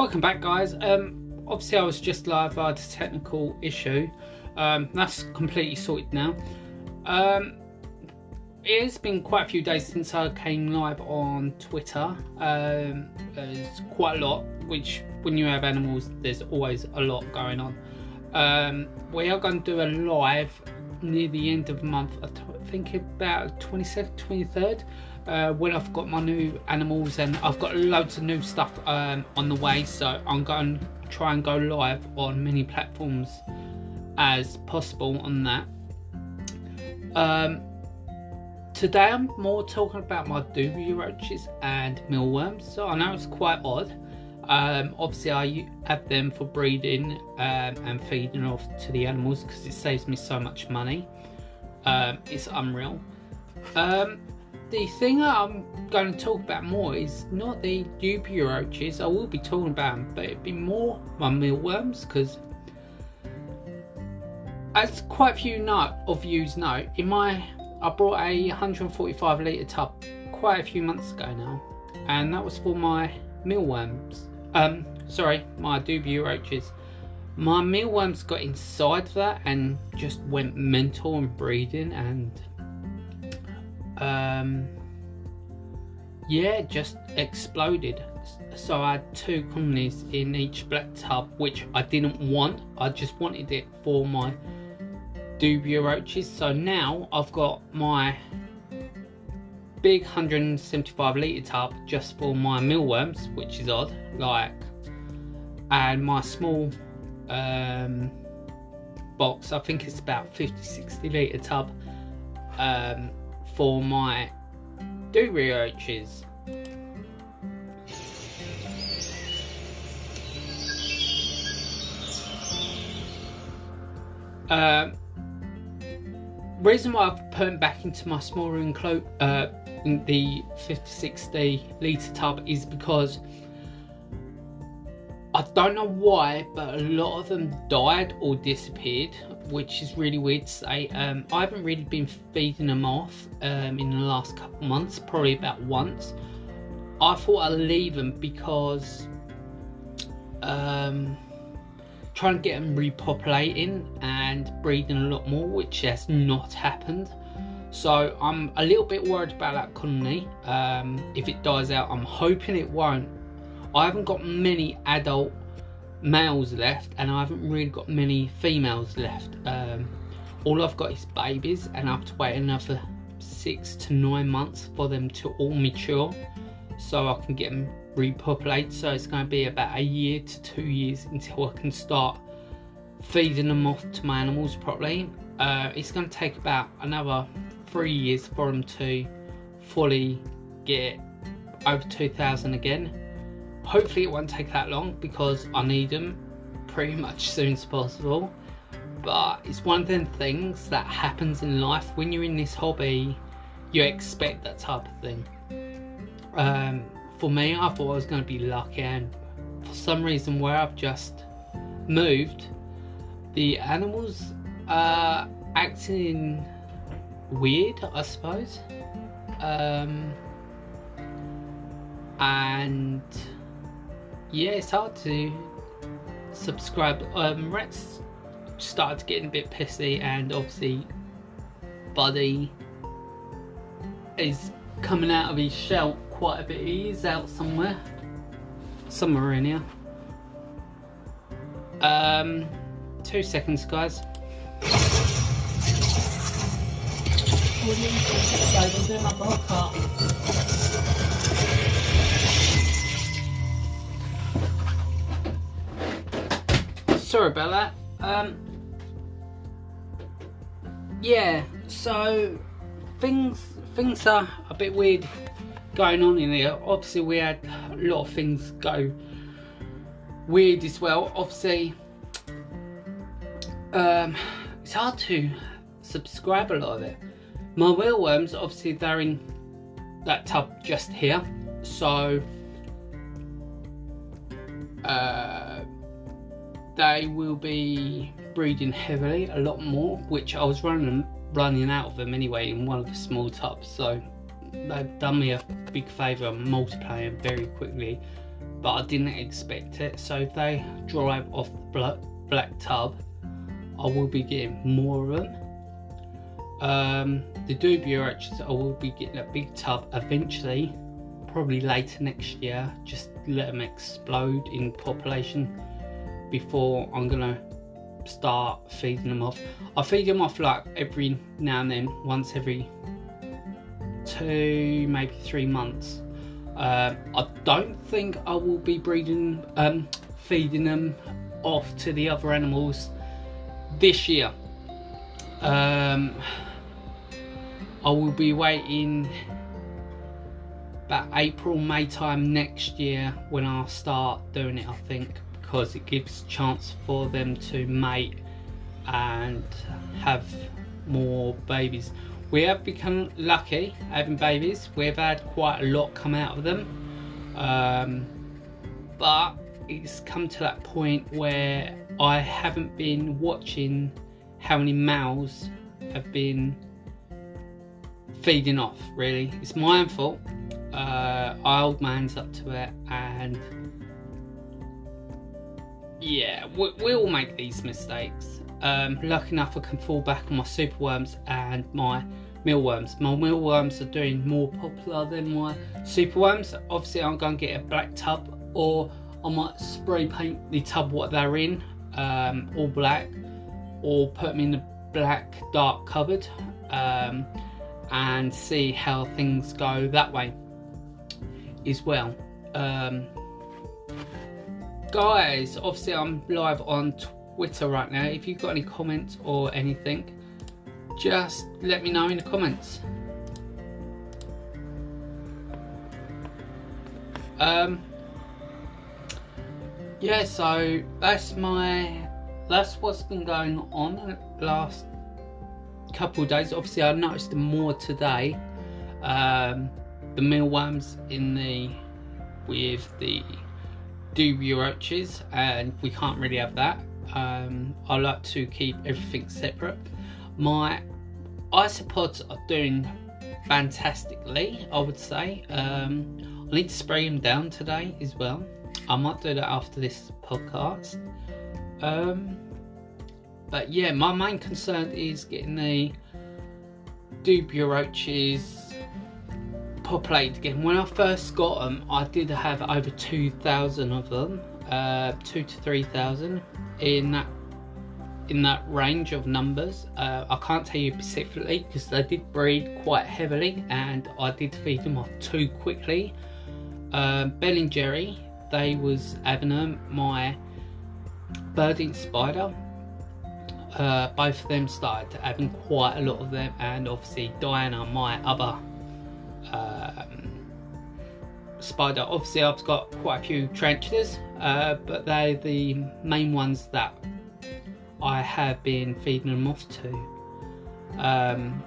Welcome back, guys. Um, obviously, I was just live. I had a technical issue. Um, that's completely sorted now. Um, it has been quite a few days since I came live on Twitter. Um, there's quite a lot, which when you have animals, there's always a lot going on. Um, we are going to do a live near the end of the month. I think about 22nd, 23rd uh, when I've got my new animals and I've got loads of new stuff um, on the way. So I'm going to try and go live on many platforms as possible on that. Um, today I'm more talking about my dubia roaches and mealworms. So I know it's quite odd. Um, obviously, I have them for breeding um, and feeding off to the animals because it saves me so much money. Um, it's unreal. Um, the thing I'm going to talk about more is not the dubia roaches. I will be talking about them, but it'd be more my mealworms because, as quite a few know, of yous know, in my I brought a 145 litre tub quite a few months ago now, and that was for my mealworms. Um, sorry, my dubia roaches. My mealworms got inside that and just went mental and breeding and um, yeah, just exploded. So I had two colonies in each black tub, which I didn't want. I just wanted it for my dubia roaches. So now I've got my big 175 litre tub just for my mealworms, which is odd. Like, and my small um, box, I think it's about 50 60 litre tub. Um, for my dubia roaches. Uh, reason why I've put them back into my smaller enclosure, uh, in the 50-60 litre tub is because I don't know why, but a lot of them died or disappeared which is really weird to say. Um, I haven't really been feeding them off um, in the last couple months, probably about once. I thought I'd leave them because um, trying to get them repopulating and breeding a lot more, which has not happened. So I'm a little bit worried about that colony. Um, if it dies out, I'm hoping it won't. I haven't got many adult males left and I haven't really got many females left. Um, all I've got is babies and I have to wait another six to nine months for them to all mature so I can get them repopulated. So it's going to be about a year to two years until I can start feeding them off to my animals properly. Uh, it's going to take about another three years for them to fully get over 2000 again Hopefully it won't take that long because I need them pretty much as soon as possible. But it's one of them things that happens in life when you're in this hobby, you expect that type of thing. Um, for me, I thought I was going to be lucky, and for some reason, where I've just moved, the animals are acting weird, I suppose. Um, and yeah, it's hard to subscribe. Um, Rex started getting a bit pissy, and obviously, Buddy is coming out of his shell quite a bit. He's out somewhere, somewhere in here. Um, two seconds, guys. Sorry about that. Um, yeah, so things things are a bit weird going on in here. Obviously, we had a lot of things go weird as well. Obviously, um, it's hard to subscribe a lot of it. My mealworms, obviously, they're in that tub just here, so. Uh, they will be breeding heavily, a lot more, which I was running running out of them anyway in one of the small tubs. So they've done me a big favour multiplying very quickly. but I didn't expect it. So if they drive off the black, tub, I will be getting more of them. Um, the dubia roaches, I will be getting a big tub eventually, probably later next year. Just let them explode in population before I'm gonna start feeding them off. I feed them off like every now and then, once every two, maybe three months. Uh, I don't think I will be breeding, um, feeding them off to the other animals this year. Um, I will be waiting about April, May time next year when I'll start doing it, I think, because it gives chance for them to mate and have more babies. We have become lucky having babies. We've had quite a lot come out of them. Um, but it's come to that point where I haven't been watching how many males have been feeding off really it's my own fault uh, I hold my hands up to it and yeah we, we all make these mistakes. Um, lucky enough I can fall back on my superworms and my mealworms. My mealworms are doing more popular than my superworms. Obviously I'm going to get a black tub or I might spray paint the tub what they're in um, all black or put them in the black dark cupboard um, and see how things go that way as well. Um, guys, obviously I'm live on Twitter right now. If you've got any comments or anything, just let me know in the comments. Um, yeah, so that's my that's what's been going on the last couple days. Obviously, I noticed more today. Um, the mealworms in the with the dubia roaches, and we can't really have that. Um, I like to keep everything separate. My isopods are doing fantastically, I would say. Um, I need to spray them down today as well. I might do that after this podcast. Um, but yeah, my main concern is getting the dubia populated again. When I first got them, I did have over 2,000 of them, uh, two to 3,000 in that in that range of numbers. Uh, I can't tell you specifically because they did breed quite heavily and I did feed them off too quickly. Um, ben and Jerry, they was having them. My birding spider, uh, both of them started having quite a lot of them, and obviously Diana, my other um, spider. Obviously, I've got quite a few tarantulas, uh, but they're the main ones that I have been feeding them off to. Um,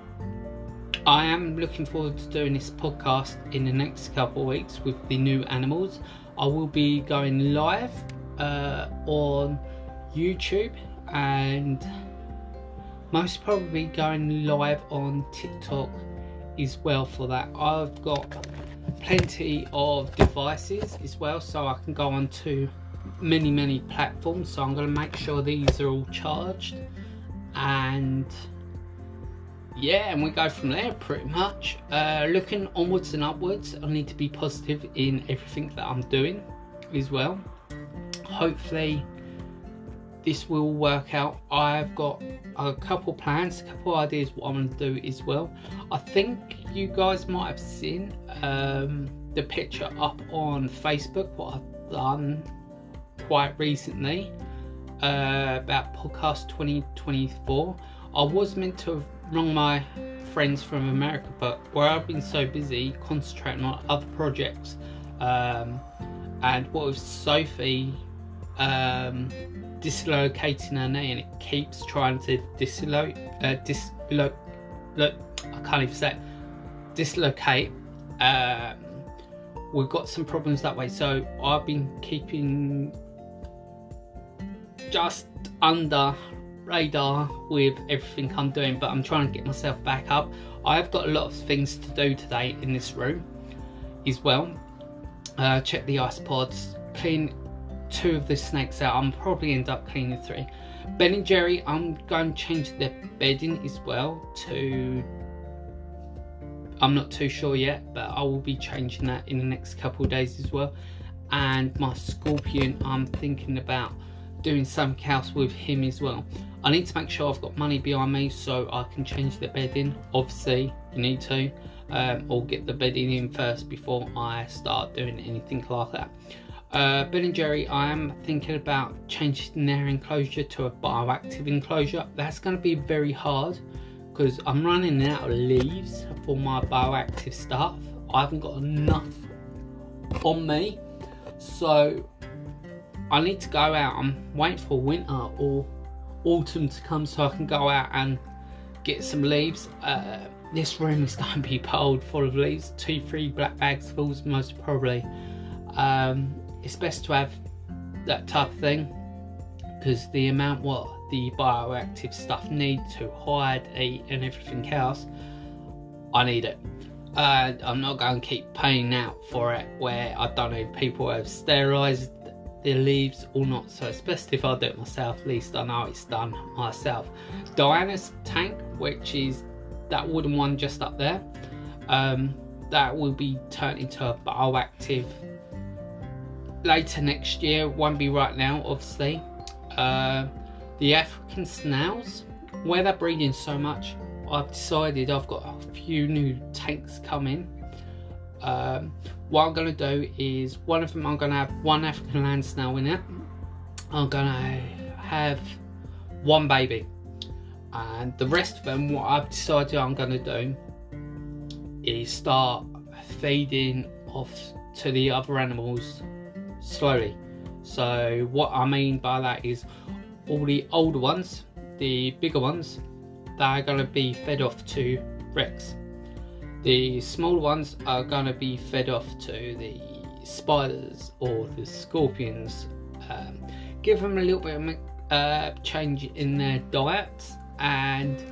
I am looking forward to doing this podcast in the next couple of weeks with the new animals. I will be going live uh, on YouTube and most probably going live on TikTok as well for that. I've got plenty of devices as well so I can go on to many many platforms. So I'm going to make sure these are all charged. And yeah and we go from there pretty much. Uh, looking onwards and upwards I need to be positive in everything that I'm doing as well. Hopefully this will work out. I've got a couple plans, a couple ideas what I'm going to do as well. I think you guys might have seen um, the picture up on Facebook, what I've done quite recently uh, about podcast 2024. I was meant to have rung my friends from America, but where I've been so busy concentrating on other projects, um, and what with Sophie um, dislocating her knee and it keeps trying to dislocate, uh, dislo- look, I can't even say it, dislocate. Um, we've got some problems that way, so I've been keeping just under radar with everything I'm doing, but I'm trying to get myself back up. I've got a lot of things to do today in this room as well. Uh, check the isopods, clean two of the snakes out. I'm probably end up cleaning three. Ben and Jerry, I'm going to change their bedding as well to. I'm not too sure yet, but I will be changing that in the next couple of days as well. And my scorpion, I'm thinking about doing some else with him as well. I need to make sure I've got money behind me so I can change the bedding. Obviously, you need to, um, or get the bedding in first before I start doing anything like that. Uh, ben and Jerry, I am thinking about changing their enclosure to a bioactive enclosure. That's going to be very hard because I'm running out of leaves for my bioactive stuff. I haven't got enough on me, so I need to go out. I'm waiting for winter or autumn to come so I can go out and get some leaves. Uh, this room is going to be piled full of leaves, two, three black bags full, most probably. Um, it's best to have that type of thing because the amount what the bioactive stuff need to hide, eat, and everything else, I need it. I'm not going to keep paying out for it where I don't know people have sterilised the leaves or not. So it's best if I do it myself. At least I know it's done myself. Diana's tank, which is that wooden one just up there, um, that will be turned into a bioactive later next year. Won't be right now, obviously. Uh, the African snails, where they're breeding so much, I've decided I've got a few new tanks coming. Um, what I'm going to do is one of them I'm going to have one African land snail in it. I'm going to have one baby. And the rest of them, what I've decided I'm going to do is start feeding off to the other animals slowly. So, what I mean by that is all the older ones, the bigger ones, they're going to be fed off to Rex. The small ones are going to be fed off to the spiders or the scorpions. Um, give them a little bit of uh, change in their diets, and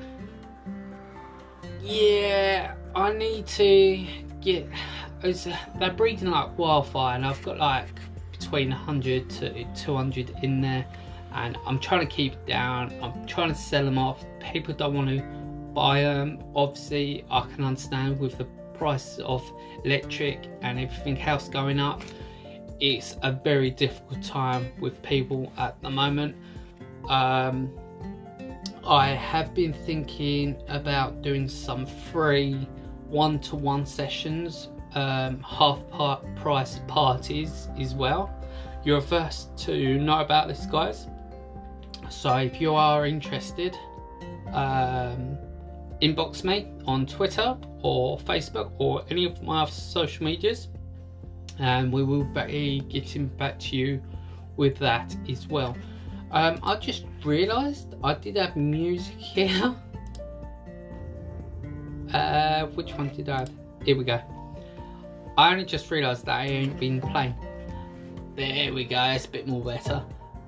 yeah, I need to get. They're breeding like wildfire, and I've got like between 100 to 200 in there, and I'm trying to keep it down. I'm trying to sell them off. People don't want to buy them. obviously i can understand with the price of electric and everything else going up it's a very difficult time with people at the moment um, i have been thinking about doing some free one-to-one sessions um, half part price parties as well you're first to know about this guys so if you are interested um, inbox me on Twitter or Facebook or any of my other social medias, and we will be getting back to you with that as well. Um, I just realised I did have music here. Uh, which one did I have? Here we go. I only just realised that I ain't been playing. There we go, it's a bit more better.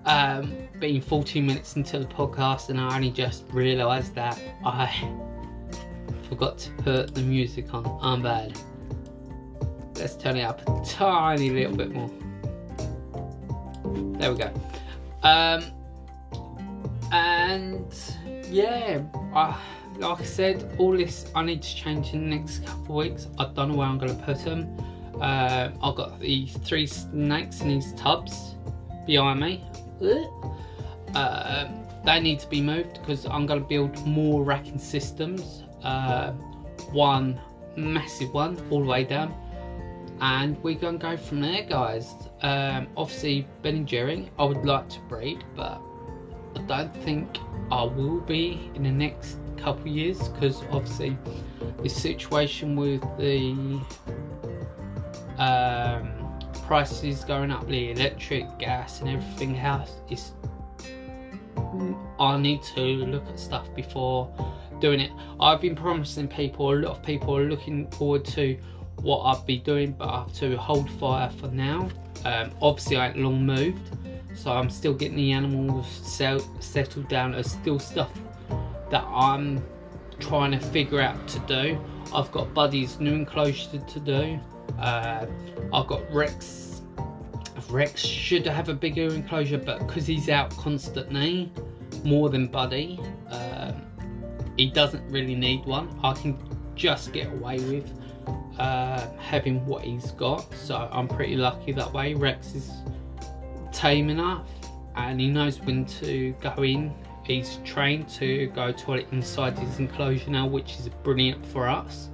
Um, being 14 minutes into the podcast, and I only just realised that I forgot to put the music on. I'm bad. Let's turn it up a tiny little bit more. There we go. Um, and yeah, uh, like I said, all this I need to change in the next couple of weeks. I don't know where I'm going to put them. Uh, I've got these three snakes in these tubs behind me. Uh, they need to be moved because I'm going to build more racking systems. Uh, one massive one all the way down. And we're gonna go from there guys. Um, obviously Ben and Jerry I would like to breed but I don't think I will be in the next couple years because obviously the situation with the um, prices going up the electric gas and everything else is I need to look at stuff before doing it. I've been promising people, a lot of people are looking forward to what I'll be doing, but I have to hold fire for now. Um, obviously, I ain't long moved, so I'm still getting the animals settled down. There's still stuff that I'm trying to figure out to do. I've got Buddy's new enclosure to do. Uh, I've got Rex Rex should have a bigger enclosure, but because he's out constantly, more than Buddy, um, he doesn't really need one. I can just get away with uh, having what he's got, so I'm pretty lucky that way. Rex is tame enough and he knows when to go in. He's trained to go toilet inside his enclosure now, which is brilliant for us.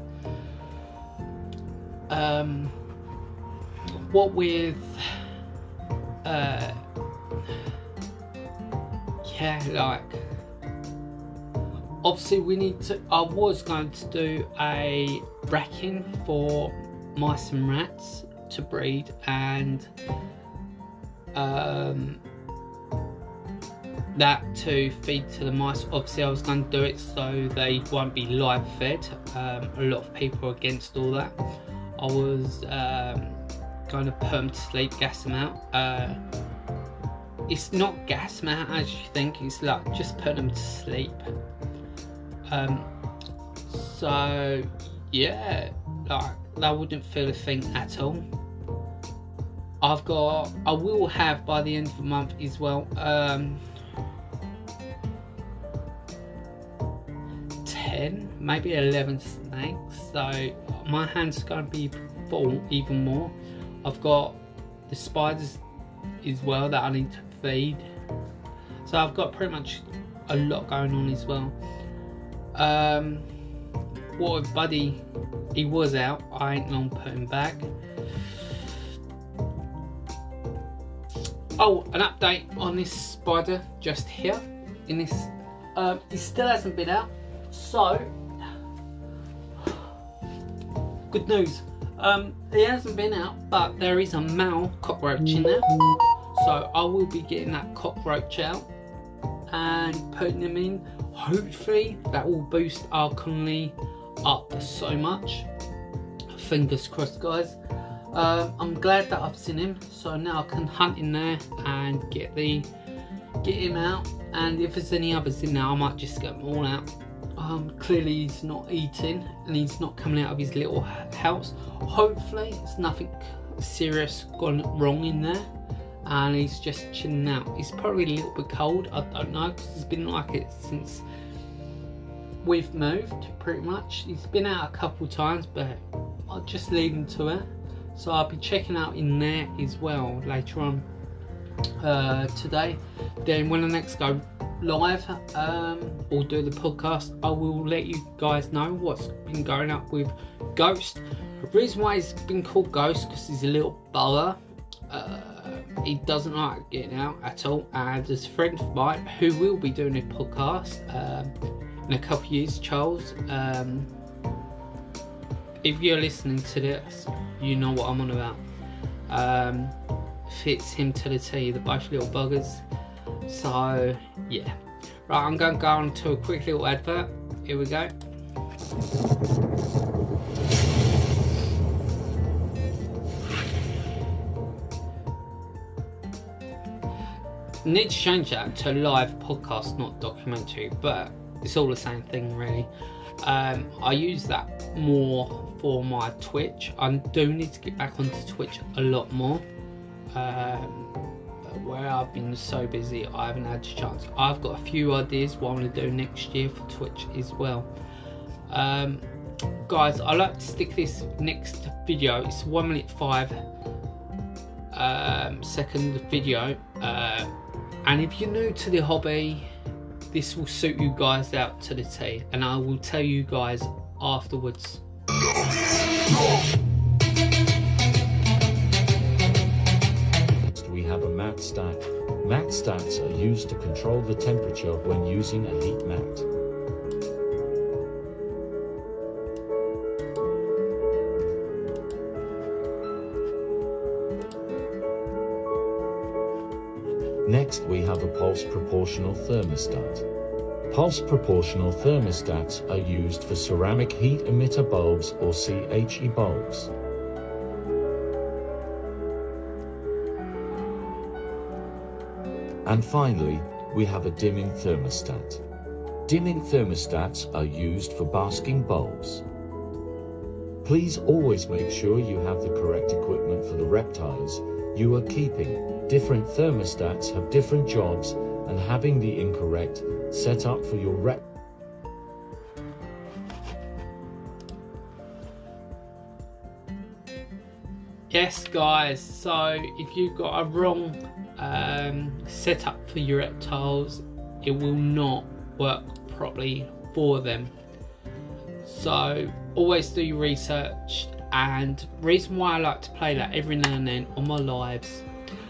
Um, what with uh, yeah, like obviously we need to. I was going to do a racking for mice and rats to breed and um, that to feed to the mice. Obviously, I was going to do it so they won't be live fed. Um, a lot of people are against all that. I was um, put them to sleep, gas them out. Uh, it's not gas them out as you think. It's like just put them to sleep. Um, so yeah, like that wouldn't feel a thing at all. I've got, I will have by the end of the month as well. Um, 10, maybe 11 snakes. So my hands are going to be full even more. I've got the spiders as well that I need to feed. So I've got pretty much a lot going on as well. Um, what Buddy, he was out. I ain't long putting back. Oh, an update on this spider just here. In this, um, he still hasn't been out. So, good news. Um, he hasn't been out, but there is a male cockroach in there. So I will be getting that cockroach out and putting them in. Hopefully that will boost our colony up so much. Fingers crossed, guys. Um, I'm glad that I've seen him, so now I can hunt in there and get the get him out. And if there's any others in there, I might just get them all out. Um, clearly he's not eating and he's not coming out of his little house. Hopefully it's nothing serious gone wrong in there and he's just chilling out. He's probably a little bit cold, I don't know, because he's been like it since we've moved pretty much. He's been out a couple times, but I'll just leave him to it. So I'll be checking out in there as well later on uh, today. Then when the next go live um, or do the podcast, I will let you guys know what's been going up with Ghost. The reason why he's been called Ghost because he's a little bugger. Uh, he doesn't like getting out at all. And there's a friend of mine who will be doing a podcast um, in a couple of years, Charles. Um, if you're listening to this, you know what I'm on about. Um, fits him to the T. They're both little buggers. So yeah. Right, I'm going to go on to a quick little advert. Here we go. Need to change that to live podcast, not documentary, but it's all the same thing really. Um, I use that more for my Twitch. I do need to get back onto Twitch a lot more. Um, where I've been so busy, I haven't had a chance. I've got a few ideas what I want to do next year for Twitch as well. Um, guys, I like to stick this next video. It's one minute five um, second video. Uh, and if you're new to the hobby, this will suit you guys out to the T. And I will tell you guys afterwards. Have a mat stat. Mat stats are used to control the temperature when using a heat mat. Next we have a pulse proportional thermostat. Pulse proportional thermostats are used for ceramic heat emitter bulbs or CHE bulbs. And finally, we have a dimming thermostat. Dimming thermostats are used for basking bulbs. Please always make sure you have the correct equipment for the reptiles you are keeping. Different thermostats have different jobs, and having the incorrect setup for your rep. Yes, guys, so if you've got a wrong um, setup for your reptiles, it will not work properly for them. So always do your research and reason why I like to play that every now and then on my lives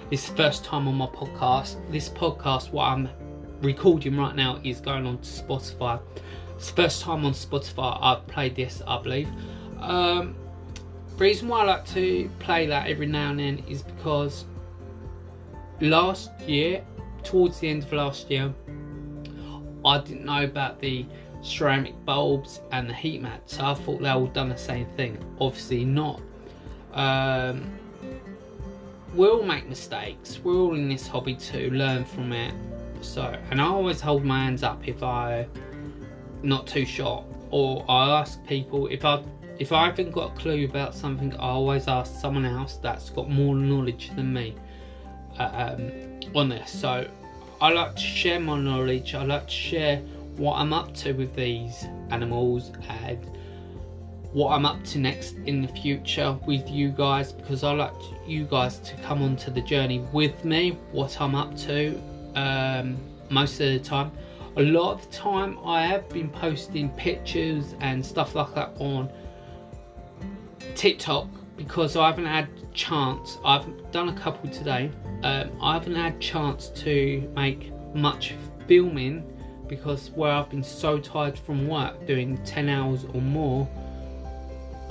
this is the first time on my podcast. This podcast, what I'm recording right now, is going on to Spotify. It's the first time on Spotify I've played this, I believe. Um, reason why I like to play that every now and then is because last year, towards the end of last year, I didn't know about the ceramic bulbs and the heat mats. So I thought they all done the same thing. Obviously not. Um, we all make mistakes. We're all in this hobby to learn from it. So, and I always hold my hands up if I not too sure, or I ask people if I if I haven't got a clue about something. I always ask someone else that's got more knowledge than me um, on this. So, I like to share my knowledge. I like to share what I'm up to with these animals and what I'm up to next in the future with you guys because I like you guys to come onto the journey with me, what I'm up to um, most of the time. A lot of the time, I have been posting pictures and stuff like that on TikTok because I haven't had chance. I've done a couple today. Um, I haven't had chance to make much filming because where I've been so tired from work doing 10 hours or more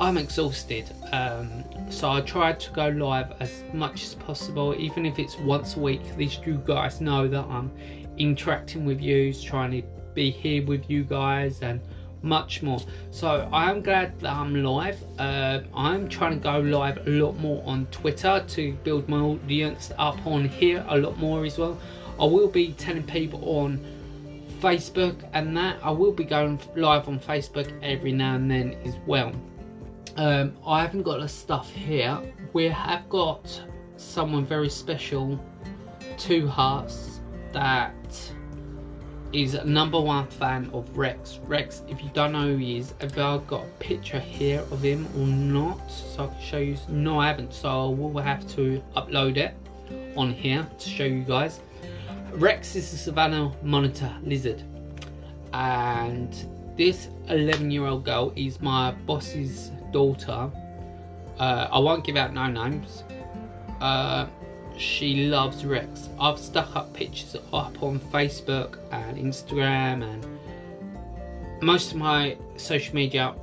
I'm exhausted. Um, so I try to go live as much as possible even if it's once a week. At least you guys know that I'm interacting with you trying to be here with you guys and much more so I am glad that I'm live uh, I'm trying to go live a lot more on Twitter to build my audience up on here a lot more as well I will be telling people on Facebook and that. I will be going live on Facebook every now and then as well. Um, I haven't got the stuff here. We have got someone very special two hearts that is number one fan of Rex. Rex, if you don't know who he is, have I got a picture here of him or not? So I can show you. No, I haven't. So I will have to upload it on here to show you guys. Rex is a Savannah monitor lizard, and this 11 year old girl is my boss's daughter. Uh, I won't give out no names. Uh, she loves Rex. I've stuck up pictures up on Facebook and Instagram and most of my social media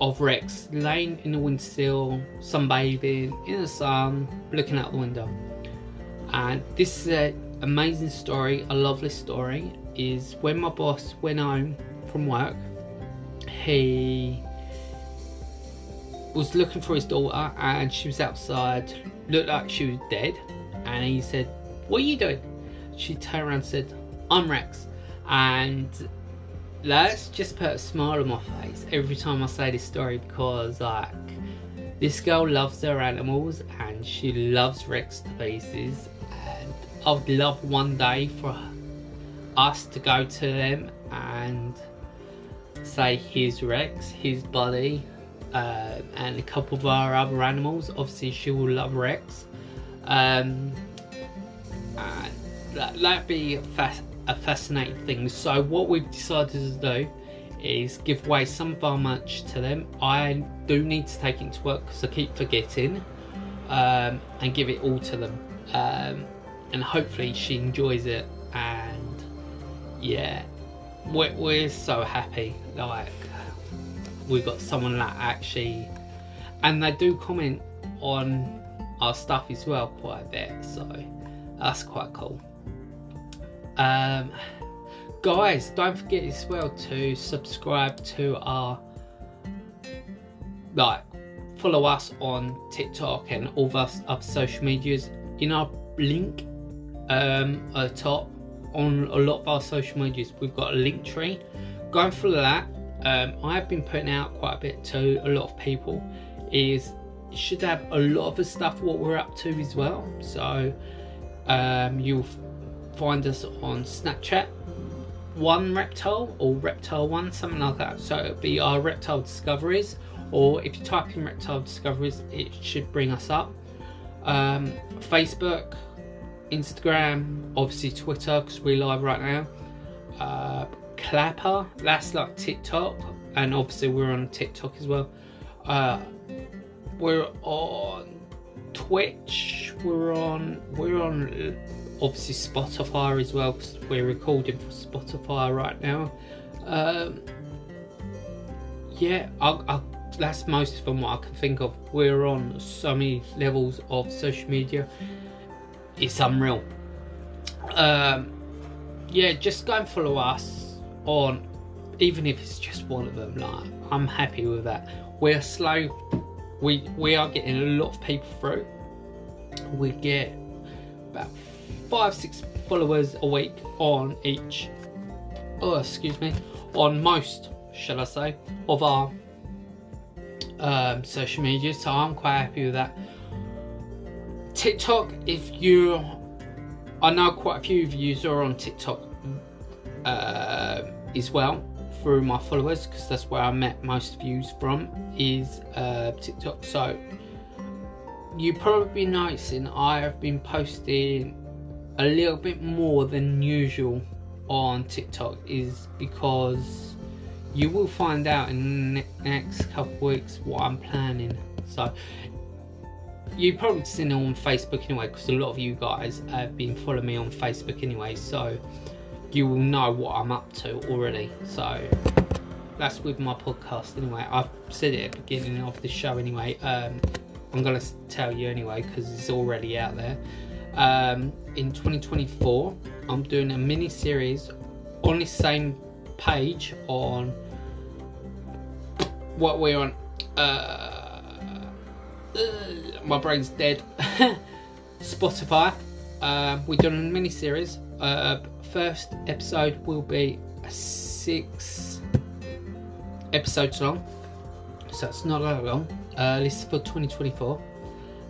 of Rex laying in the windowsill, sunbathing in the sun, looking out the window. And this is a amazing story, a lovely story, is when my boss went home from work, he was looking for his daughter and she was outside, looked like she was dead, and he said, What are you doing? She turned around and said, I'm Rex. And let's just put a smile on my face every time I say this story because like this girl loves her animals and she loves Rex to pieces And I would love one day for us to go to them and say here's Rex, his buddy, uh, and a couple of our other animals. Obviously, she will love Rex. Um, and that, that'd be a, a fascinating thing. So, what we've decided to do is give away some of our merch to them. I do need to take it to work because I keep forgetting um, and give it all to them. Um, and hopefully she enjoys it and yeah we're, we're so happy like we've got someone that actually and they do comment on our stuff as well quite a bit so that's quite cool um guys don't forget as well to subscribe to our like follow us on tiktok and all our other social medias in our link um, at the top on a lot of our social medias. We've got a link tree. Going through that, um, I have been putting out quite a bit to a lot of people. Is should have a lot of stuff what we're up to as well. So um, you'll find us on Snapchat, one reptile or reptile one, something like that. So it'll be our reptile discoveries, or if you type in reptile discoveries, it should bring us up. Um, Facebook, Instagram, obviously Twitter because we're live right now. Uh, Clapper, that's like TikTok, and obviously we're on TikTok as well. Uh, we're on Twitch. We're on. We're on obviously Spotify as well because we're recording for Spotify right now. Um, yeah, I, I, that's most of them what I can think of. We're on so many levels of social media. It's unreal. Um, yeah, just go and follow us on, even if it's just one of them. Like, I'm happy with that. We're slow. We we are getting a lot of people through. We get about five, six followers a week on each, oh, excuse me, on most, shall I say, of our um, social media. So I'm quite happy with that. TikTok, if you, I know quite a few of you are on TikTok uh, as well through my followers because that's where I met most views from is uh, TikTok. So you probably noticing I have been posting a little bit more than usual on TikTok is because you will find out in the next couple weeks what I'm planning. So you probably seen it on Facebook anyway because a lot of you guys have been following me on Facebook anyway. So you will know what I'm up to already. So that's with my podcast anyway. I've said it at the beginning of the show anyway. Um, I'm gonna tell you anyway because it's already out there um, in 2024, I'm doing a mini series on the same page on what we're on. Uh, uh, my brain's dead. Spotify. Uh, we're doing a mini series. First episode will be six episodes long, so it's not that long. Uh, this is for 2024.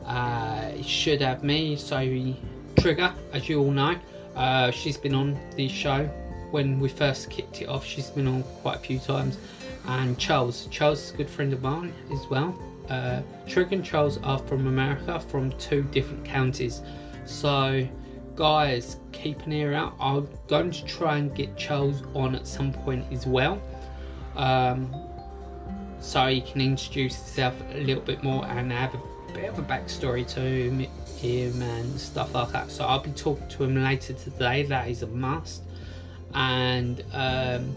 Uh, it should have me, Sophie Trigger, as you all know. Uh, she's been on the show when we first kicked it off. She's been on quite a few times. And Charles. Charles is a good friend of mine as well. Uh, Trigger and Charles are from America, from two different counties. So, guys, keep an ear out. I'm going to try and get Charles on at some point as well. Um, so he can introduce himself a little bit more and have a bit of a backstory to him and stuff like that. So I'll be talking to him later today. That is a must, and um,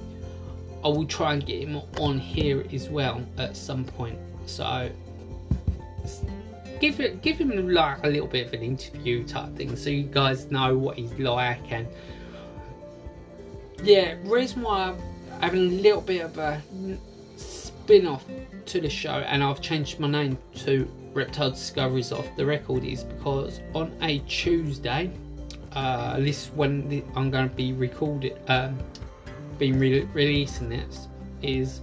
I will try and get him on here as well at some point. So give it, give him like a little bit of an interview type thing, so you guys know what he's like and yeah. Reason why I'm having a little bit of a spin off to the show, and I've changed my name to Reptile Discoveries off the record is because on a Tuesday, uh, this when I'm going to be recorded, um, being re- releasing this is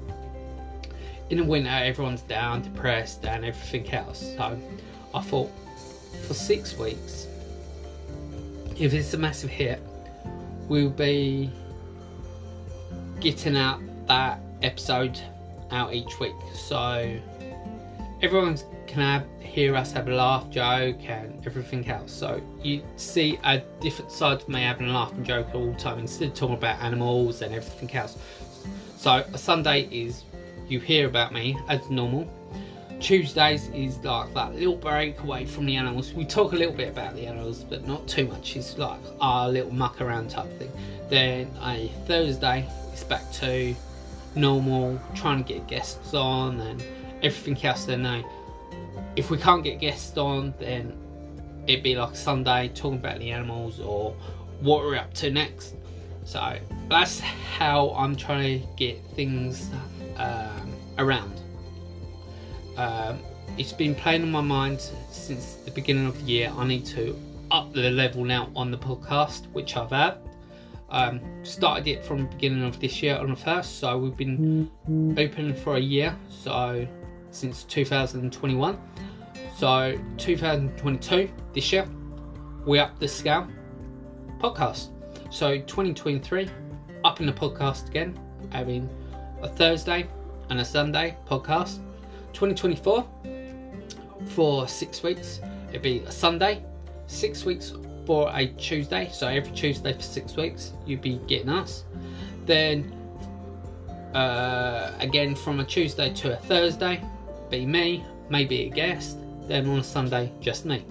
in the winter everyone's down, depressed, and everything else. So I thought for six weeks, if it's a massive hit, we'll be getting out that episode out each week. So everyone's can have, hear us have a laugh, joke, and everything else. So you see a different side of me having a laugh and joke all the time instead of talking about animals and everything else. So a Sunday is you hear about me as normal. Tuesdays is like that little break away from the animals. We talk a little bit about the animals, but not too much. It's like our little muck around type thing. Then a Thursday is back to normal, trying to get guests on and everything else. Then I if we can't get guests on, then it'd be like Sunday talking about the animals or what we're up to next. So that's how I'm trying to get things um, around. Um, it's been playing on my mind since the beginning of the year. I need to up the level now on the podcast, which I've had. Um, started it from the beginning of this year on the first, so we've been open for a year, so since 2021. So 2022, this year, we up the scale podcast. So 2023, up in the podcast again, having a Thursday and a Sunday podcast. 2024, for six weeks, it'd be a Sunday, six weeks for a Tuesday. So every Tuesday for six weeks, you'd be getting us. Then uh, again from a Tuesday to a Thursday, be me, maybe a guest. Then on a Sunday, just me.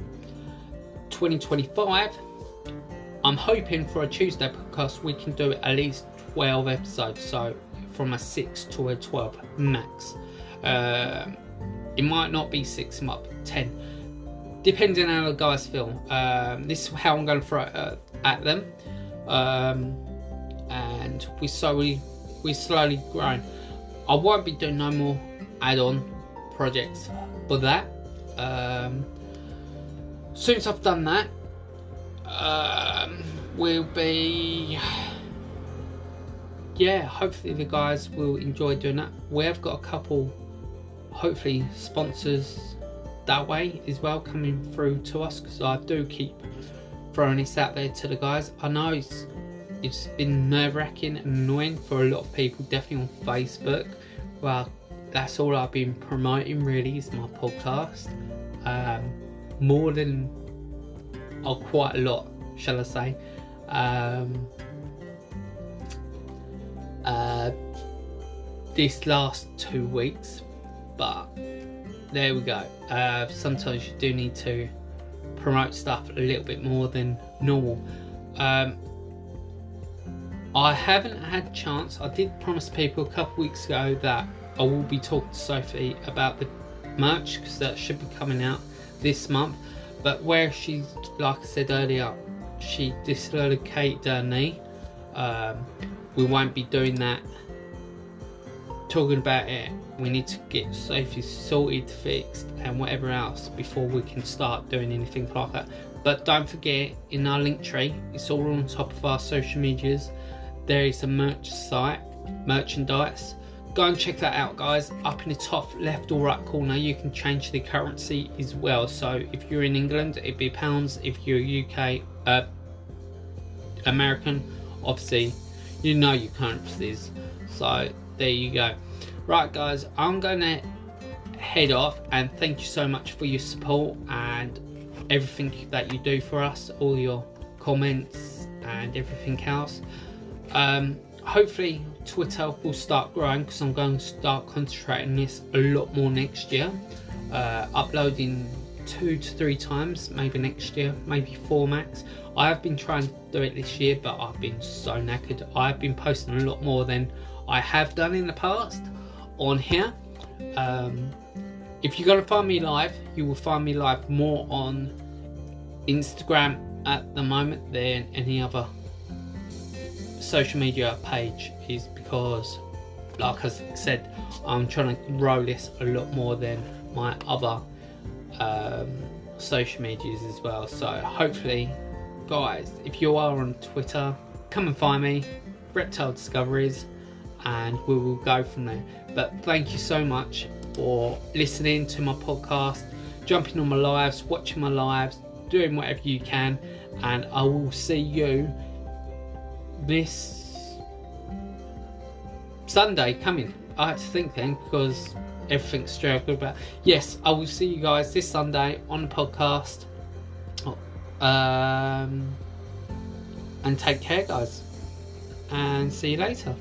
2025, I'm hoping for a Tuesday podcast we can do at least 12 episodes. So from a 6 to a 12 max. Uh, it might not be 6, it might be 10. Depending on how the guys feel. Um, this is how I'm going to throw it uh, at them. Um, and we slowly we're slowly growing. I won't be doing no more add-on projects for that. Um, as I've done that, um, we'll be yeah. Hopefully the guys will enjoy doing that. We have got a couple, hopefully sponsors that way as well coming through to us because I do keep throwing this out there to the guys. I know it's it's been nerve wracking and annoying for a lot of people, definitely on Facebook. Well, that's all I've been promoting really is my podcast. Um, more than, oh, quite a lot, shall I say. Um, uh, this last two weeks, but there we go. Uh, sometimes you do need to promote stuff a little bit more than normal. Um, I haven't had chance. I did promise people a couple weeks ago that I will be talking to Sophie about the merch because that should be coming out this month. But where she, like I said earlier, she dislocated her knee. Um, we won't be doing that. Talking about it, we need to get safety sorted, fixed, and whatever else before we can start doing anything like that. But don't forget, in our Linktree, it's all on top of our social medias there is a merch site, merchandise. Go and check that out, guys. Up in the top left or right corner, you can change the currency as well. So if you're in England, it'd be pounds. If you're UK, uh, American, obviously, you know your currencies. So there you go. Right, guys, I'm gonna head off and thank you so much for your support and everything that you do for us, all your comments and everything else. Um, hopefully Twitter will start growing because I'm going to start concentrating this a lot more next year. Uh, uploading two to three times, maybe next year, maybe four max. I have been trying to do it this year, but I've been so knackered. I've been posting a lot more than I have done in the past on here. Um, if you're going to find me live, you will find me live more on Instagram at the moment than any other social media page is because, like I said, I'm trying to grow this a lot more than my other um, social medias as well. So hopefully, guys, if you are on Twitter, come and find me, Reptile Discoveries, and we will go from there. But thank you so much for listening to my podcast, jumping on my lives, watching my lives, doing whatever you can, and I will see you this Sunday coming. I had to think then because everything's struggled. But yes, I will see you guys this Sunday on the podcast. Um, and take care, guys. And see you later.